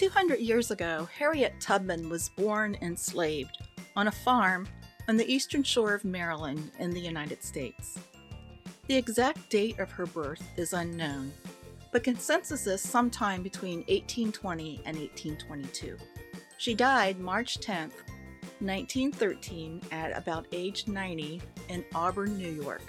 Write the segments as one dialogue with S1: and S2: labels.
S1: 200 years ago, Harriet Tubman was born enslaved on a farm on the eastern shore of Maryland in the United States. The exact date of her birth is unknown, but consensus is sometime between 1820 and 1822. She died March 10, 1913, at about age 90 in Auburn, New York.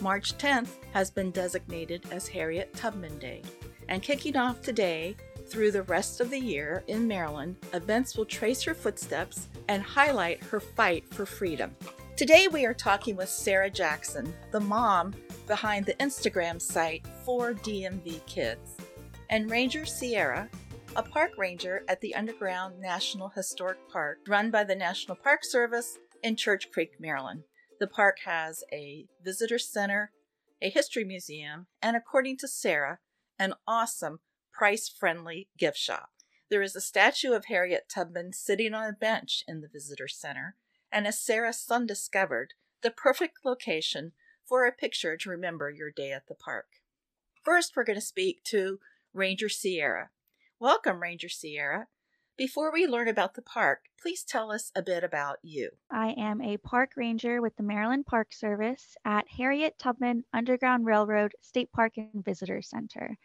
S1: March 10th has been designated as Harriet Tubman Day. And kicking off today through the rest of the year in Maryland, events will trace her footsteps and highlight her fight for freedom. Today we are talking with Sarah Jackson, the mom behind the Instagram site for DMV Kids, and Ranger Sierra, a park ranger at the Underground National Historic Park run by the National Park Service in Church Creek, Maryland. The park has a visitor center, a history museum, and according to Sarah, an awesome price friendly gift shop. There is a statue of Harriet Tubman sitting on a bench in the visitor center, and as Sarah's son discovered, the perfect location for a picture to remember your day at the park. First, we're going to speak to Ranger Sierra. Welcome, Ranger Sierra. Before we learn about the park, please tell us a bit about you.
S2: I am a park ranger with the Maryland Park Service at Harriet Tubman Underground Railroad State Park and Visitor Center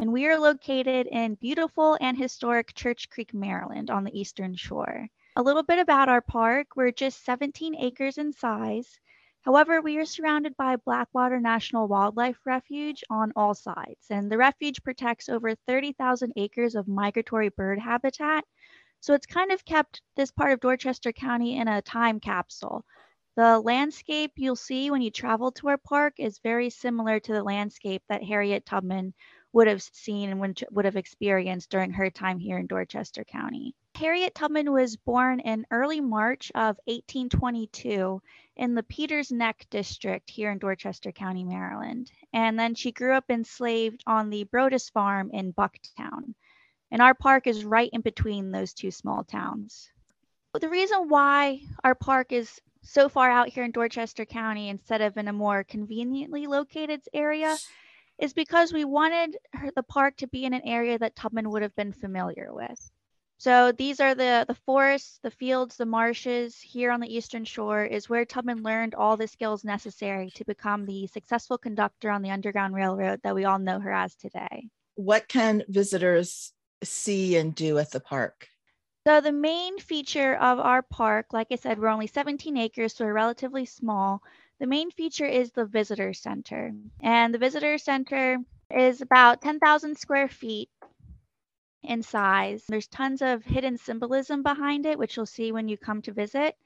S2: and we are located in beautiful and historic Church Creek, Maryland on the eastern shore. A little bit about our park we're just 17 acres in size. However, we are surrounded by Blackwater National Wildlife Refuge on all sides, and the refuge protects over 30,000 acres of migratory bird habitat. So it's kind of kept this part of Dorchester County in a time capsule. The landscape you'll see when you travel to our park is very similar to the landscape that Harriet Tubman would have seen and would have experienced during her time here in Dorchester County. Harriet Tubman was born in early March of 1822 in the Peters Neck district here in Dorchester County, Maryland. And then she grew up enslaved on the Brodess farm in Bucktown. And our park is right in between those two small towns. The reason why our park is so far out here in Dorchester County instead of in a more conveniently located area is because we wanted her, the park to be in an area that Tubman would have been familiar with. So these are the, the forests, the fields, the marshes here on the eastern shore is where Tubman learned all the skills necessary to become the successful conductor on the Underground Railroad that we all know her as today.
S1: What can visitors see and do at the park?
S2: So the main feature of our park, like I said, we're only 17 acres, so we're relatively small. The main feature is the visitor center. And the visitor center is about 10,000 square feet in size. There's tons of hidden symbolism behind it, which you'll see when you come to visit.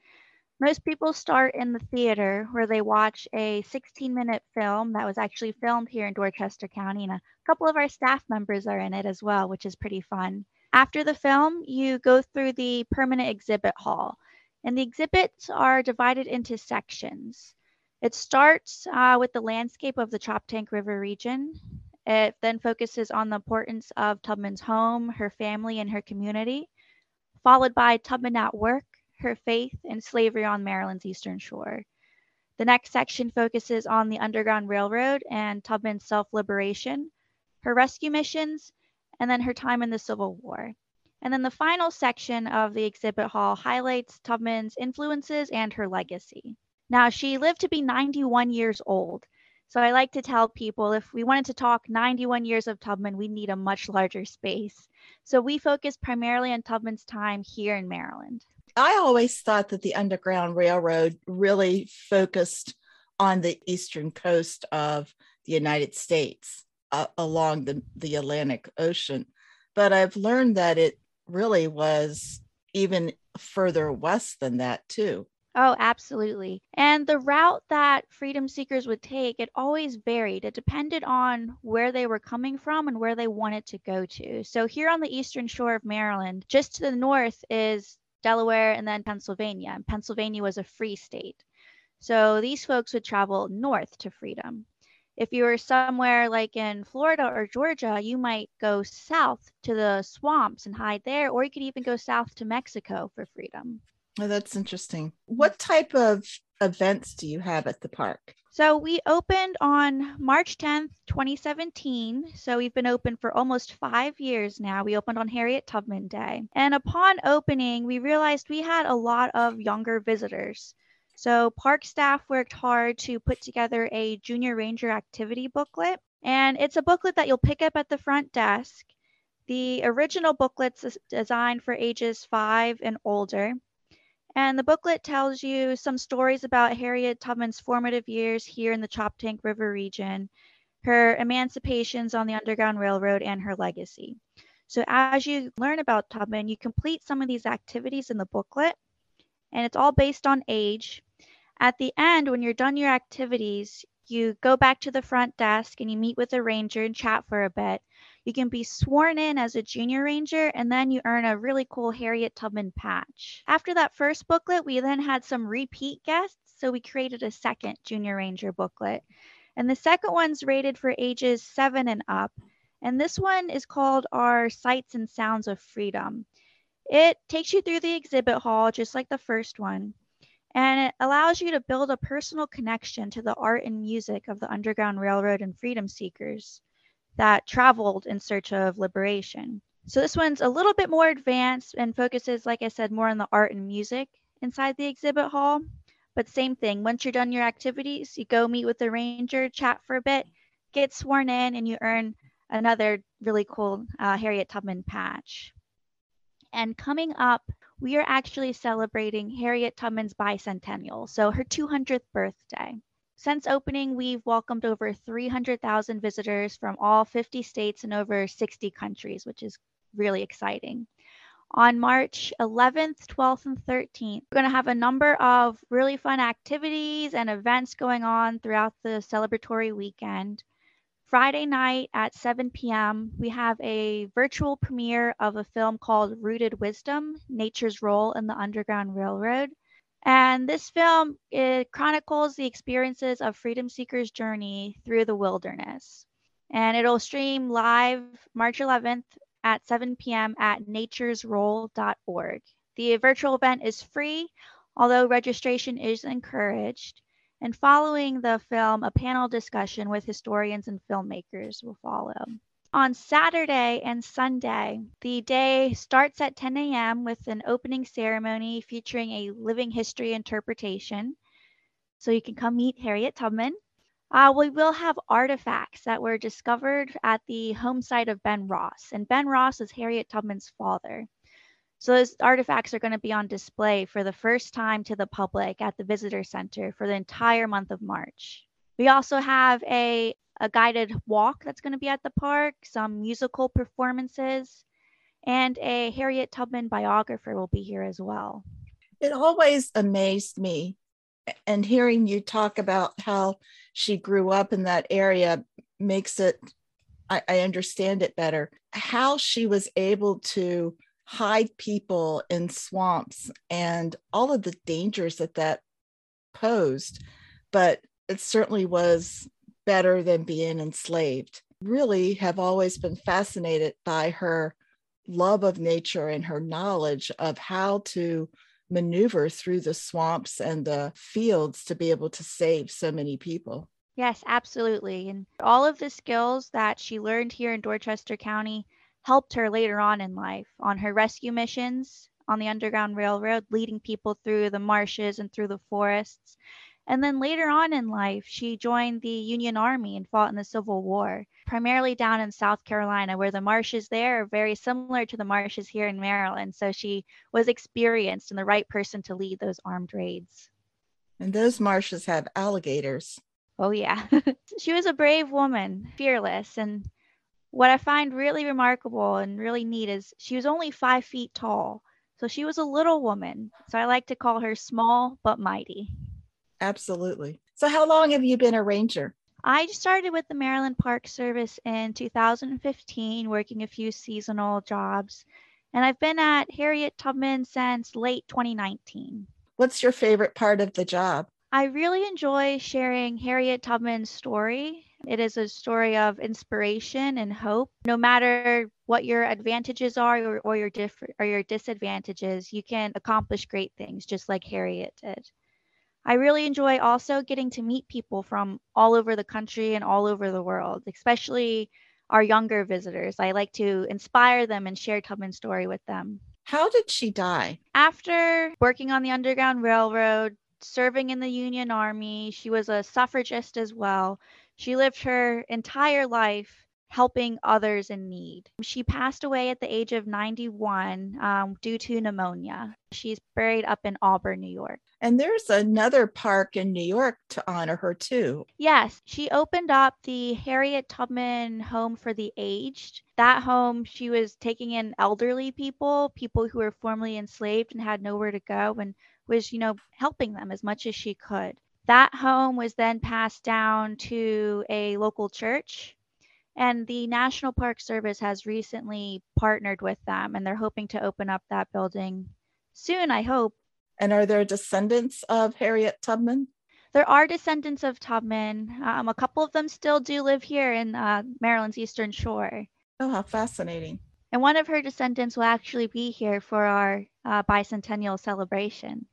S2: Most people start in the theater where they watch a 16 minute film that was actually filmed here in Dorchester County, and a couple of our staff members are in it as well, which is pretty fun. After the film, you go through the permanent exhibit hall, and the exhibits are divided into sections. It starts uh, with the landscape of the Choptank River region. It then focuses on the importance of Tubman's home, her family, and her community, followed by Tubman at work, her faith, and slavery on Maryland's eastern shore. The next section focuses on the Underground Railroad and Tubman's self liberation, her rescue missions, and then her time in the Civil War. And then the final section of the exhibit hall highlights Tubman's influences and her legacy. Now, she lived to be 91 years old. So I like to tell people if we wanted to talk 91 years of Tubman, we need a much larger space. So we focus primarily on Tubman's time here in Maryland.
S1: I always thought that the Underground Railroad really focused on the eastern coast of the United States uh, along the, the Atlantic Ocean. But I've learned that it really was even further west than that, too.
S2: Oh, absolutely. And the route that freedom seekers would take, it always varied. It depended on where they were coming from and where they wanted to go to. So here on the eastern shore of Maryland, just to the north is Delaware and then Pennsylvania. And Pennsylvania was a free state. So these folks would travel north to freedom. If you were somewhere like in Florida or Georgia, you might go south to the swamps and hide there, or you could even go south to Mexico for freedom.
S1: Oh, that's interesting. Mm-hmm. What type of events do you have at the park?
S2: So we opened on March 10th, 2017. So we've been open for almost five years now. We opened on Harriet Tubman Day. And upon opening, we realized we had a lot of younger visitors. So park staff worked hard to put together a junior ranger activity booklet. And it's a booklet that you'll pick up at the front desk. The original booklet's designed for ages five and older. And the booklet tells you some stories about Harriet Tubman's formative years here in the Choptank River region, her emancipations on the Underground Railroad, and her legacy. So as you learn about Tubman, you complete some of these activities in the booklet, and it's all based on age. At the end, when you're done your activities, you go back to the front desk and you meet with a ranger and chat for a bit. You can be sworn in as a junior ranger and then you earn a really cool Harriet Tubman patch. After that first booklet, we then had some repeat guests, so we created a second junior ranger booklet. And the second one's rated for ages seven and up. And this one is called our Sights and Sounds of Freedom. It takes you through the exhibit hall, just like the first one. And it allows you to build a personal connection to the art and music of the Underground Railroad and freedom seekers that traveled in search of liberation. So this one's a little bit more advanced and focuses, like I said, more on the art and music inside the exhibit hall. But same thing, once you're done your activities, you go meet with the ranger, chat for a bit, get sworn in, and you earn another really cool uh, Harriet Tubman patch. And coming up, we are actually celebrating Harriet Tubman's bicentennial, so her 200th birthday. Since opening, we've welcomed over 300,000 visitors from all 50 states and over 60 countries, which is really exciting. On March 11th, 12th, and 13th, we're going to have a number of really fun activities and events going on throughout the celebratory weekend. Friday night at 7 p.m., we have a virtual premiere of a film called Rooted Wisdom Nature's Role in the Underground Railroad. And this film chronicles the experiences of freedom seekers' journey through the wilderness. And it'll stream live March 11th at 7 p.m. at naturesrole.org. The virtual event is free, although registration is encouraged. And following the film, a panel discussion with historians and filmmakers will follow on Saturday and Sunday. The day starts at 10 a.m. with an opening ceremony featuring a living history interpretation. So you can come meet Harriet Tubman. Uh, we will have artifacts that were discovered at the home site of Ben Ross, and Ben Ross is Harriet Tubman's father. So those artifacts are going to be on display for the first time to the public at the visitor center for the entire month of March. We also have a a guided walk that's going to be at the park, some musical performances, and a Harriet Tubman biographer will be here as well.
S1: It always amazed me, and hearing you talk about how she grew up in that area makes it, I, I understand it better. How she was able to hide people in swamps and all of the dangers that that posed. But it certainly was better than being enslaved. Really have always been fascinated by her love of nature and her knowledge of how to maneuver through the swamps and the fields to be able to save so many people.
S2: Yes, absolutely. And all of the skills that she learned here in Dorchester County helped her later on in life on her rescue missions on the Underground Railroad, leading people through the marshes and through the forests. And then later on in life, she joined the Union Army and fought in the Civil War, primarily down in South Carolina, where the marshes there are very similar to the marshes here in Maryland. So she was experienced and the right person to lead those armed raids.
S1: And those marshes have alligators.
S2: Oh, yeah. she was a brave woman, fearless. And what I find really remarkable and really neat is she was only five feet tall. So she was a little woman. So I like to call her small but mighty.
S1: Absolutely. So, how long have you been a ranger?
S2: I started with the Maryland Park Service in 2015, working a few seasonal jobs. And I've been at Harriet Tubman since late 2019.
S1: What's your favorite part of the job?
S2: I really enjoy sharing Harriet Tubman's story. It is a story of inspiration and hope. No matter what your advantages are or, or your different or your disadvantages, you can accomplish great things just like Harriet did. I really enjoy also getting to meet people from all over the country and all over the world, especially our younger visitors. I like to inspire them and share Tubman's story with them.
S1: How did she die?
S2: After working on the Underground Railroad, serving in the Union Army, she was a suffragist as well. She lived her entire life helping others in need. She passed away at the age of 91 um, due to pneumonia. She's buried up in Auburn, New York.
S1: And there's another park in New York to honor her, too.
S2: Yes, she opened up the Harriet Tubman Home for the Aged. That home, she was taking in elderly people, people who were formerly enslaved and had nowhere to go, and was, you know, helping them as much as she could. That home was then passed down to a local church and the National Park Service has recently partnered with them and they're hoping to open up that building soon, I hope.
S1: And are there descendants of Harriet Tubman?
S2: There are descendants of Tubman. Um, a couple of them still do live here in uh, Maryland's Eastern Shore.
S1: Oh, how fascinating.
S2: And one of her descendants will actually be here for our uh, bicentennial celebration.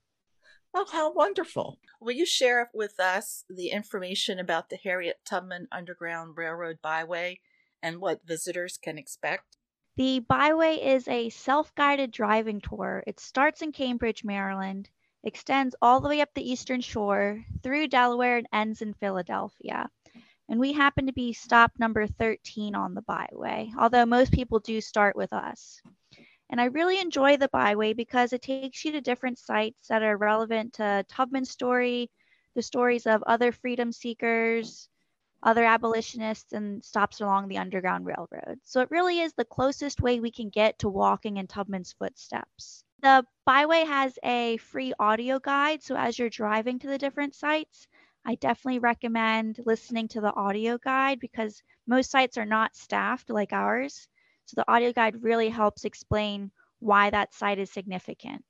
S1: Oh, how wonderful. Will you share with us the information about the Harriet Tubman Underground Railroad Byway and what visitors can expect?
S2: The Byway is a self guided driving tour. It starts in Cambridge, Maryland, extends all the way up the Eastern Shore through Delaware, and ends in Philadelphia. And we happen to be stop number 13 on the Byway, although most people do start with us. And I really enjoy the byway because it takes you to different sites that are relevant to Tubman's story, the stories of other freedom seekers, other abolitionists, and stops along the Underground Railroad. So it really is the closest way we can get to walking in Tubman's footsteps. The byway has a free audio guide. So as you're driving to the different sites, I definitely recommend listening to the audio guide because most sites are not staffed like ours. So the audio guide really helps explain why that site is significant.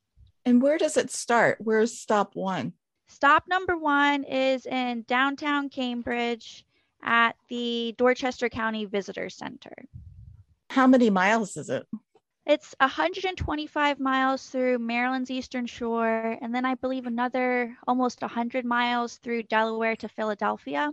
S1: And where does it start? Where's stop one?
S2: Stop number one is in downtown Cambridge at the Dorchester County Visitor Center.
S1: How many miles is it?
S2: It's 125 miles through Maryland's Eastern Shore, and then I believe another almost 100 miles through Delaware to Philadelphia.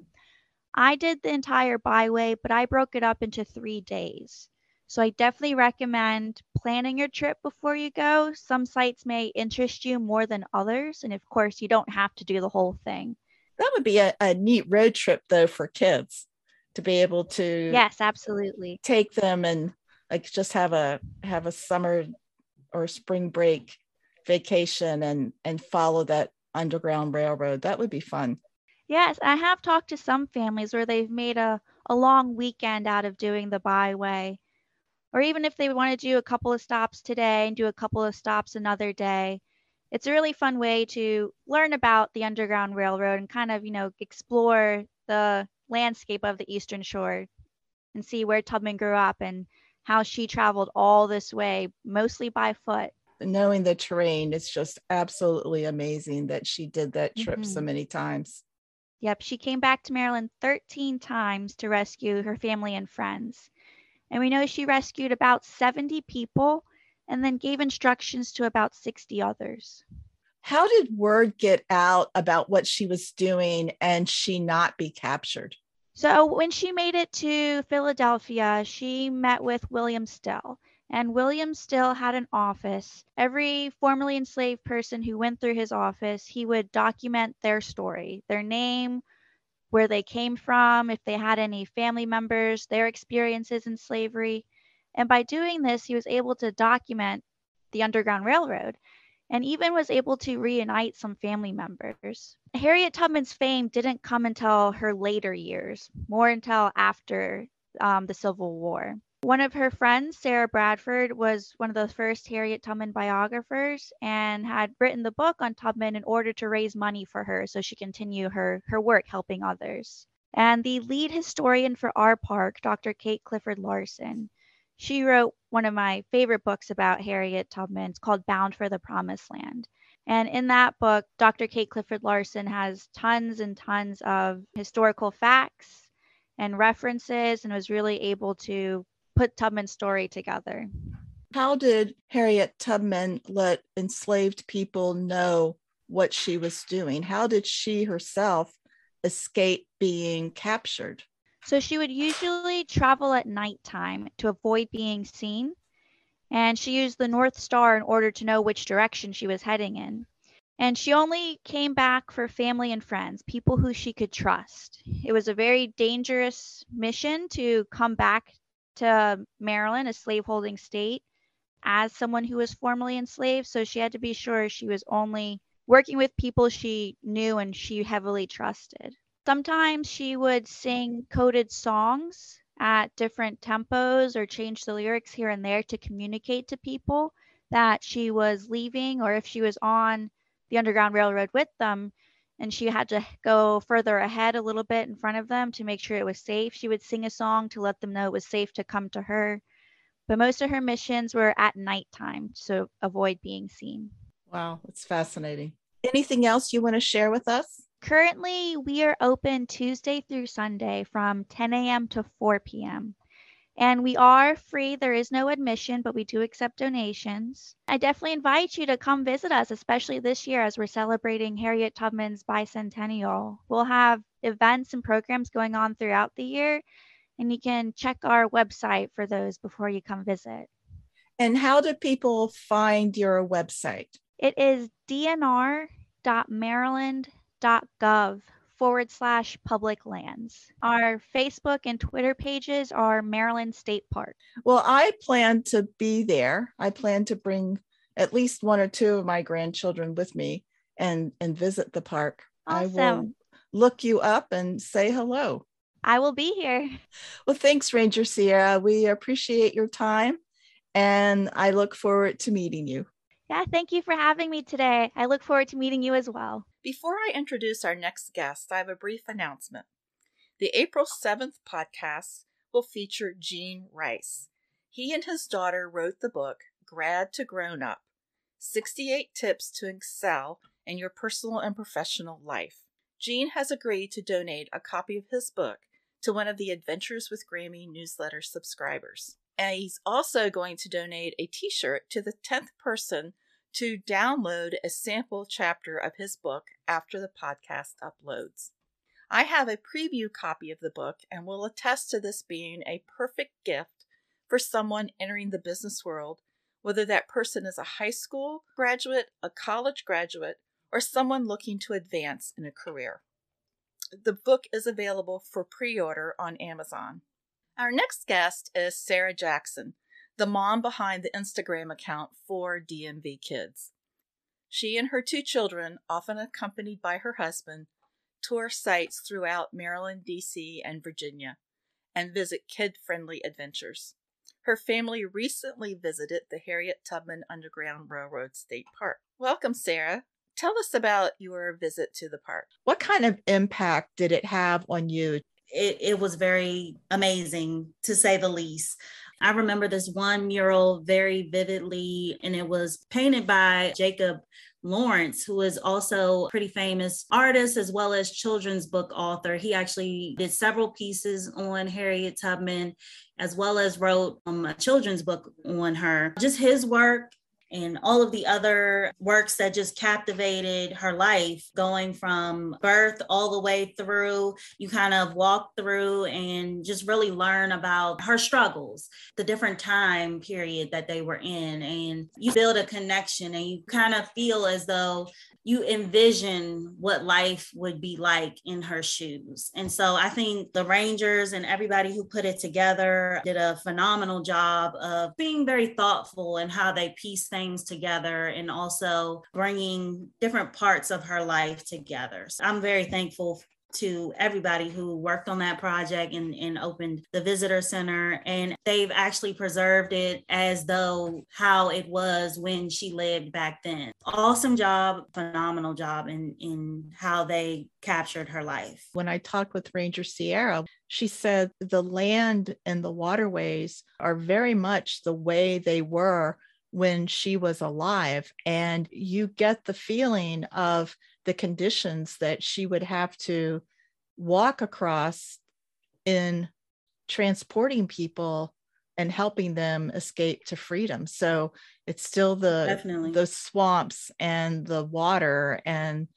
S2: I did the entire byway, but I broke it up into three days. So I definitely recommend planning your trip before you go. Some sites may interest you more than others. And of course, you don't have to do the whole thing.
S1: That would be a, a neat road trip, though, for kids to be able to
S2: yes absolutely
S1: take them and like just have a have a summer or spring break vacation and and follow that underground railroad that would be fun
S2: yes i have talked to some families where they've made a, a long weekend out of doing the byway or even if they want to do a couple of stops today and do a couple of stops another day it's a really fun way to learn about the underground railroad and kind of you know explore the landscape of the eastern shore and see where tubman grew up and how she traveled all this way mostly by foot.
S1: Knowing the terrain it's just absolutely amazing that she did that trip mm-hmm. so many times.
S2: Yep she came back to maryland 13 times to rescue her family and friends and we know she rescued about 70 people and then gave instructions to about 60 others.
S1: How did word get out about what she was doing and she not be captured?
S2: So, when she made it to Philadelphia, she met with William Still. And William Still had an office. Every formerly enslaved person who went through his office, he would document their story, their name, where they came from, if they had any family members, their experiences in slavery. And by doing this, he was able to document the Underground Railroad and even was able to reunite some family members. Harriet Tubman's fame didn't come until her later years, more until after um, the Civil War. One of her friends, Sarah Bradford, was one of the first Harriet Tubman biographers and had written the book on Tubman in order to raise money for her so she continue her, her work helping others. And the lead historian for our park, Dr. Kate Clifford Larson, she wrote one of my favorite books about Harriet Tubman. It's called Bound for the Promised Land. And in that book, Dr. Kate Clifford Larson has tons and tons of historical facts and references and was really able to put Tubman's story together.
S1: How did Harriet Tubman let enslaved people know what she was doing? How did she herself escape being captured?
S2: So she would usually travel at nighttime to avoid being seen. And she used the North Star in order to know which direction she was heading in. And she only came back for family and friends, people who she could trust. It was a very dangerous mission to come back to Maryland, a slaveholding state, as someone who was formerly enslaved. So she had to be sure she was only working with people she knew and she heavily trusted. Sometimes she would sing coded songs at different tempos or change the lyrics here and there to communicate to people that she was leaving or if she was on the Underground Railroad with them and she had to go further ahead a little bit in front of them to make sure it was safe. She would sing a song to let them know it was safe to come to her. But most of her missions were at nighttime to avoid being seen.
S1: Wow, that's fascinating. Anything else you want to share with us?
S2: Currently, we are open Tuesday through Sunday from 10 a.m. to 4 p.m. And we are free. There is no admission, but we do accept donations. I definitely invite you to come visit us, especially this year as we're celebrating Harriet Tubman's bicentennial. We'll have events and programs going on throughout the year, and you can check our website for those before you come visit.
S1: And how do people find your website?
S2: It is dnr.maryland.gov forward slash public lands. Our Facebook and Twitter pages are Maryland State Park.
S1: Well, I plan to be there. I plan to bring at least one or two of my grandchildren with me and and visit the park.
S2: Awesome.
S1: I will look you up and say hello.
S2: I will be here.
S1: Well, thanks, Ranger Sierra. We appreciate your time and I look forward to meeting you.
S2: Yeah, thank you for having me today. I look forward to meeting you as well.
S1: Before I introduce our next guest, I have a brief announcement. The April 7th podcast will feature Gene Rice. He and his daughter wrote the book Grad to Grown Up 68 Tips to Excel in Your Personal and Professional Life. Gene has agreed to donate a copy of his book to one of the Adventures with Grammy newsletter subscribers. And he's also going to donate a t shirt to the 10th person to download a sample chapter of his book after the podcast uploads. I have a preview copy of the book and will attest to this being a perfect gift for someone entering the business world, whether that person is a high school graduate, a college graduate, or someone looking to advance in a career. The book is available for pre order on Amazon. Our next guest is Sarah Jackson, the mom behind the Instagram account for DMV Kids. She and her two children, often accompanied by her husband, tour sites throughout Maryland, D.C., and Virginia and visit kid friendly adventures. Her family recently visited the Harriet Tubman Underground Railroad State Park. Welcome, Sarah. Tell us about your visit to the park. What kind of impact did it have on you
S3: it, it was very amazing to say the least. I remember this one mural very vividly, and it was painted by Jacob Lawrence, who is also a pretty famous artist as well as children's book author. He actually did several pieces on Harriet Tubman, as well as wrote um, a children's book on her. Just his work and all of the other works that just captivated her life, going from birth all the way through. You kind of walk through and just really learn about her struggles, the different time period that they were in. And you build a connection and you kind of feel as though you envision what life would be like in her shoes. And so I think the Rangers and everybody who put it together did a phenomenal job of being very thoughtful in how they piece things together and also bringing different parts of her life together. So I'm very thankful to everybody who worked on that project and, and opened the visitor center. And they've actually preserved it as though how it was when she lived back then. Awesome job, phenomenal job in, in how they captured her life.
S1: When I talked with Ranger Sierra, she said the land and the waterways are very much the way they were when she was alive. And you get the feeling of the conditions that she would have to walk across in transporting people and helping them escape to freedom. So It's still the
S3: Definitely.
S1: the swamps and the water and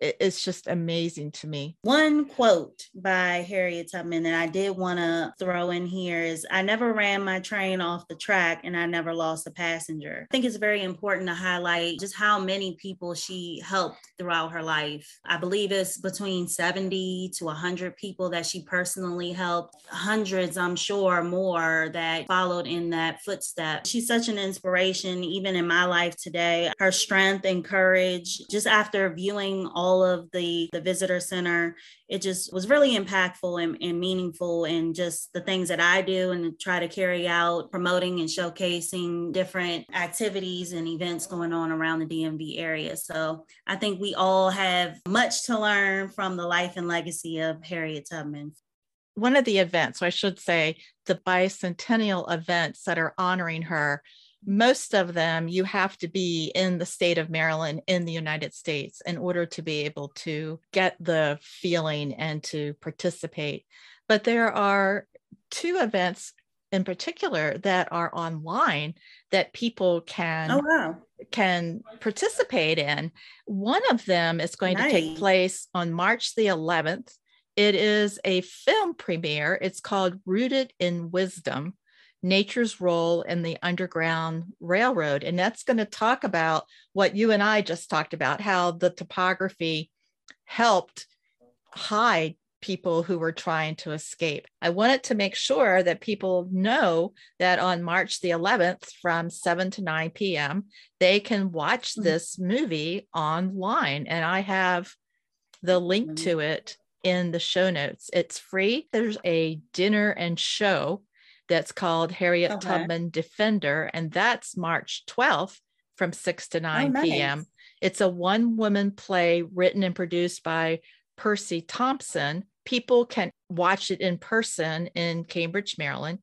S1: it's just amazing to me.
S3: One quote by Harriet Tubman that I did want to throw in here is I never ran my train off the track and I never lost a passenger. I think it's very important to highlight just how many people she helped throughout her life. I believe it's between 70 to 100 people that she personally helped, hundreds, I'm sure, more that followed in that footstep. She's such an inspiration, even in my life today. Her strength and courage, just after viewing all all of the the visitor center it just was really impactful and, and meaningful and just the things that i do and try to carry out promoting and showcasing different activities and events going on around the dmv area. So i think we all have much to learn from the life and legacy of harriet tubman.
S1: One of the events, or I should say, the bicentennial events that are honoring her most of them you have to be in the state of Maryland in the United States in order to be able to get the feeling and to participate. But there are two events in particular that are online that people can
S3: oh, wow.
S1: can participate in. One of them is going nice. to take place on March the 11th. It is a film premiere. It's called Rooted in Wisdom nature's role in the Underground Railroad. And that's going to talk about what you and I just talked about how the topography helped hide people who were trying to escape. I wanted to make sure that people know that on March the 11th from 7 to 9 p.m., they can watch mm-hmm. this movie online. And I have the link mm-hmm. to it in the show notes. It's free. There's a dinner and show that's called Harriet okay. Tubman Defender, and that's March 12th from 6 to 9 oh, nice. p.m. It's a one woman play written and produced by Percy Thompson. People can watch it in person in Cambridge, Maryland,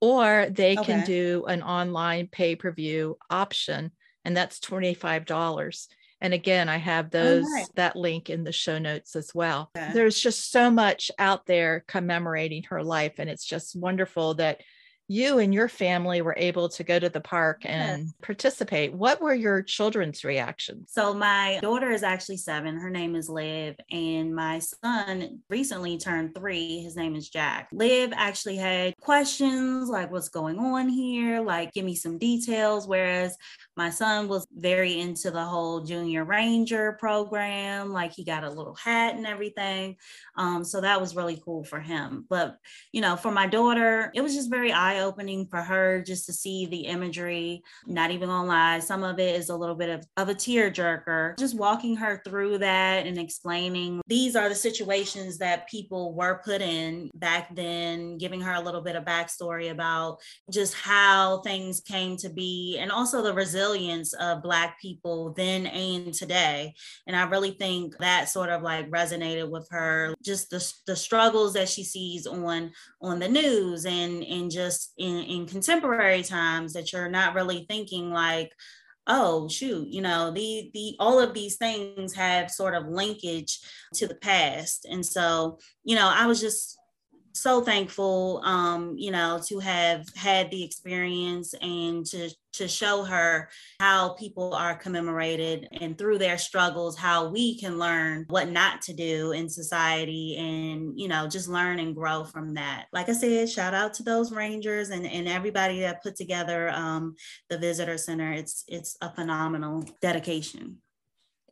S1: or they okay. can do an online pay per view option, and that's $25. And again, I have oh, those oh, nice. that link in the show notes as well. There's just so much out there commemorating her life. And it's just wonderful that you and your family were able to go to the park and yes. participate. What were your children's reactions?
S3: So, my daughter is actually seven. Her name is Liv, and my son recently turned three. His name is Jack. Liv actually had questions like, What's going on here? Like, give me some details. Whereas my son was very into the whole junior ranger program like he got a little hat and everything um, so that was really cool for him but you know for my daughter it was just very eye-opening for her just to see the imagery not even gonna lie some of it is a little bit of, of a tear jerker just walking her through that and explaining these are the situations that people were put in back then giving her a little bit of backstory about just how things came to be and also the resilience resilience of Black people then and today. And I really think that sort of like resonated with her, just the, the struggles that she sees on on the news and, and just in, in contemporary times that you're not really thinking like, oh shoot you know the the all of these things have sort of linkage to the past and so you know i was just so thankful um you know to have had the experience and to to show her how people are commemorated and through their struggles how we can learn what not to do in society and you know just learn and grow from that. Like i said shout out to those rangers and, and everybody that put together um, the visitor center. It's it's a phenomenal dedication.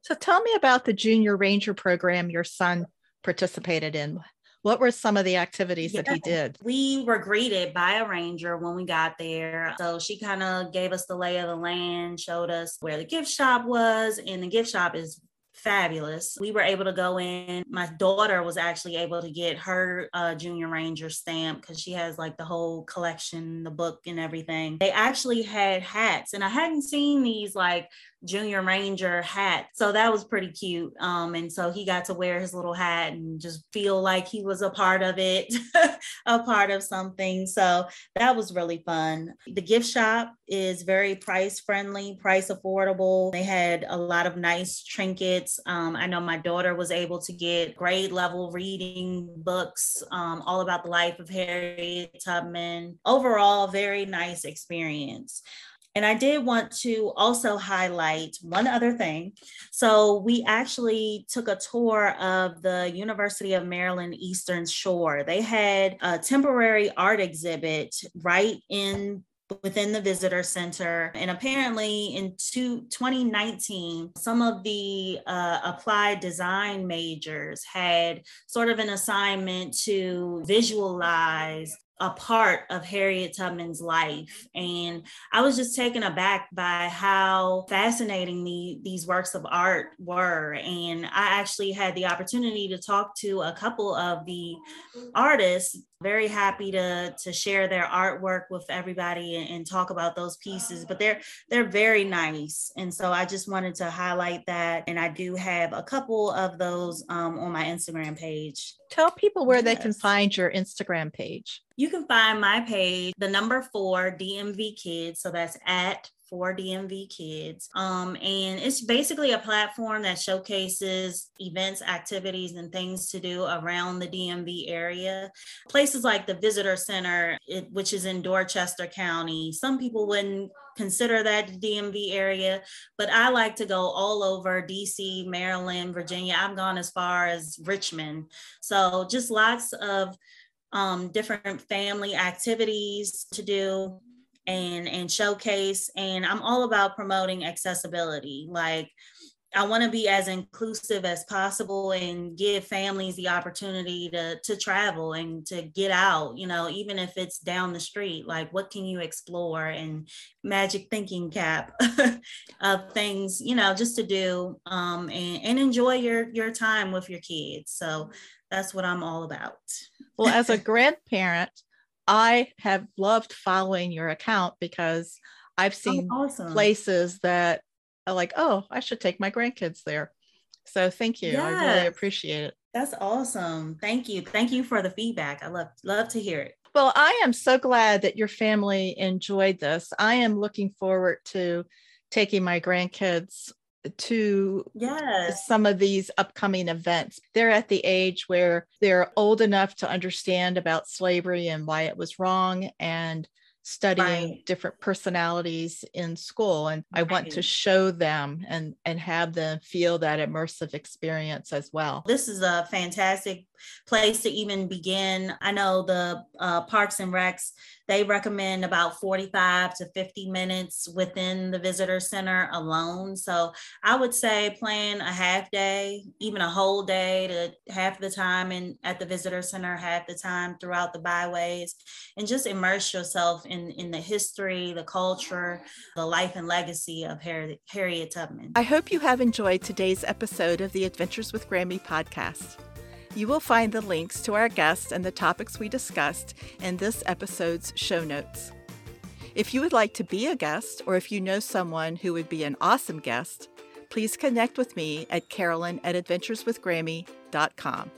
S1: So tell me about the junior ranger program your son participated in what were some of the activities yeah. that he did?
S3: We were greeted by a ranger when we got there. So she kind of gave us the lay of the land, showed us where the gift shop was, and the gift shop is fabulous. We were able to go in. My daughter was actually able to get her uh, Junior Ranger stamp because she has like the whole collection, the book, and everything. They actually had hats, and I hadn't seen these like Junior Ranger hat. So that was pretty cute. Um, and so he got to wear his little hat and just feel like he was a part of it, a part of something. So that was really fun. The gift shop is very price friendly, price affordable. They had a lot of nice trinkets. Um, I know my daughter was able to get grade level reading books um, all about the life of Harriet Tubman. Overall, very nice experience And I did want to also highlight one other thing. So, we actually took a tour of the University of Maryland Eastern Shore. They had a temporary art exhibit right in within the visitor center. And apparently in two, 2019, some of the uh, applied design majors had sort of an assignment to visualize a part of Harriet Tubman's life. And I was just taken aback by how fascinating the, these works of art were. And I actually had the opportunity to talk to a couple of the artists very happy to to share their artwork with everybody and, and, talk about those pieces but they're they're very nice. And so i just wanted to highlight that. And i do have a couple of those um, on my instagram page.
S1: Tell people where yes. they can find your instagram page.
S3: You can find my page the number four dmv kids. So that's at for DMV kids. Um, and it's basically a platform that showcases events, activities, and things to do around the DMV area. Places like the Visitor Center, it, which is in Dorchester County. Some people wouldn't consider that DMV area, but I like to go all over DC, Maryland, Virginia. I've gone as far as Richmond. So just lots of um, different family activities to do and and showcase and i'm all about promoting accessibility. Like i want to be as inclusive as possible and give families the opportunity to to travel and to get out you know even if it's down the street. Like what can you explore? And magic thinking cap of things you know just to do um, and, and enjoy your your time with your kids. So that's what i'm all about.
S1: Well as a grandparent I have loved following your account because I've oh, seen oh, awesome. places that are like, oh, I should take my grandkids there. So thank you. Yes. I really appreciate it.
S3: That's awesome. Thank you. Thank you for the feedback. I love love to hear it.
S1: Well, I am so glad that your family enjoyed this. I am looking forward to taking my grandkids to
S3: yes.
S1: some of these upcoming events. They're at the age where they're old enough to understand about slavery and why it was wrong and studying right. different personalities in school and right. i want to show them and and have them feel that immersive experience as well
S3: this is a fantastic place to even begin i know the uh, parks and recs they recommend about 45 to 50 minutes within the visitor center alone. So I would say plan a half day, even a whole day to half the time in at the visitor center, half the time throughout the byways, and just immerse yourself in, in the history, the culture, the life and legacy of Harriet, Harriet Tubman.
S1: I hope you have enjoyed today's episode of the Adventures with Grammy podcast. You will find the links to our guests and the topics we discussed in this episode's show notes. If you would like to be a guest, or if you know someone who would be an awesome guest, please connect with me at carolyn at adventureswithgrammy.com.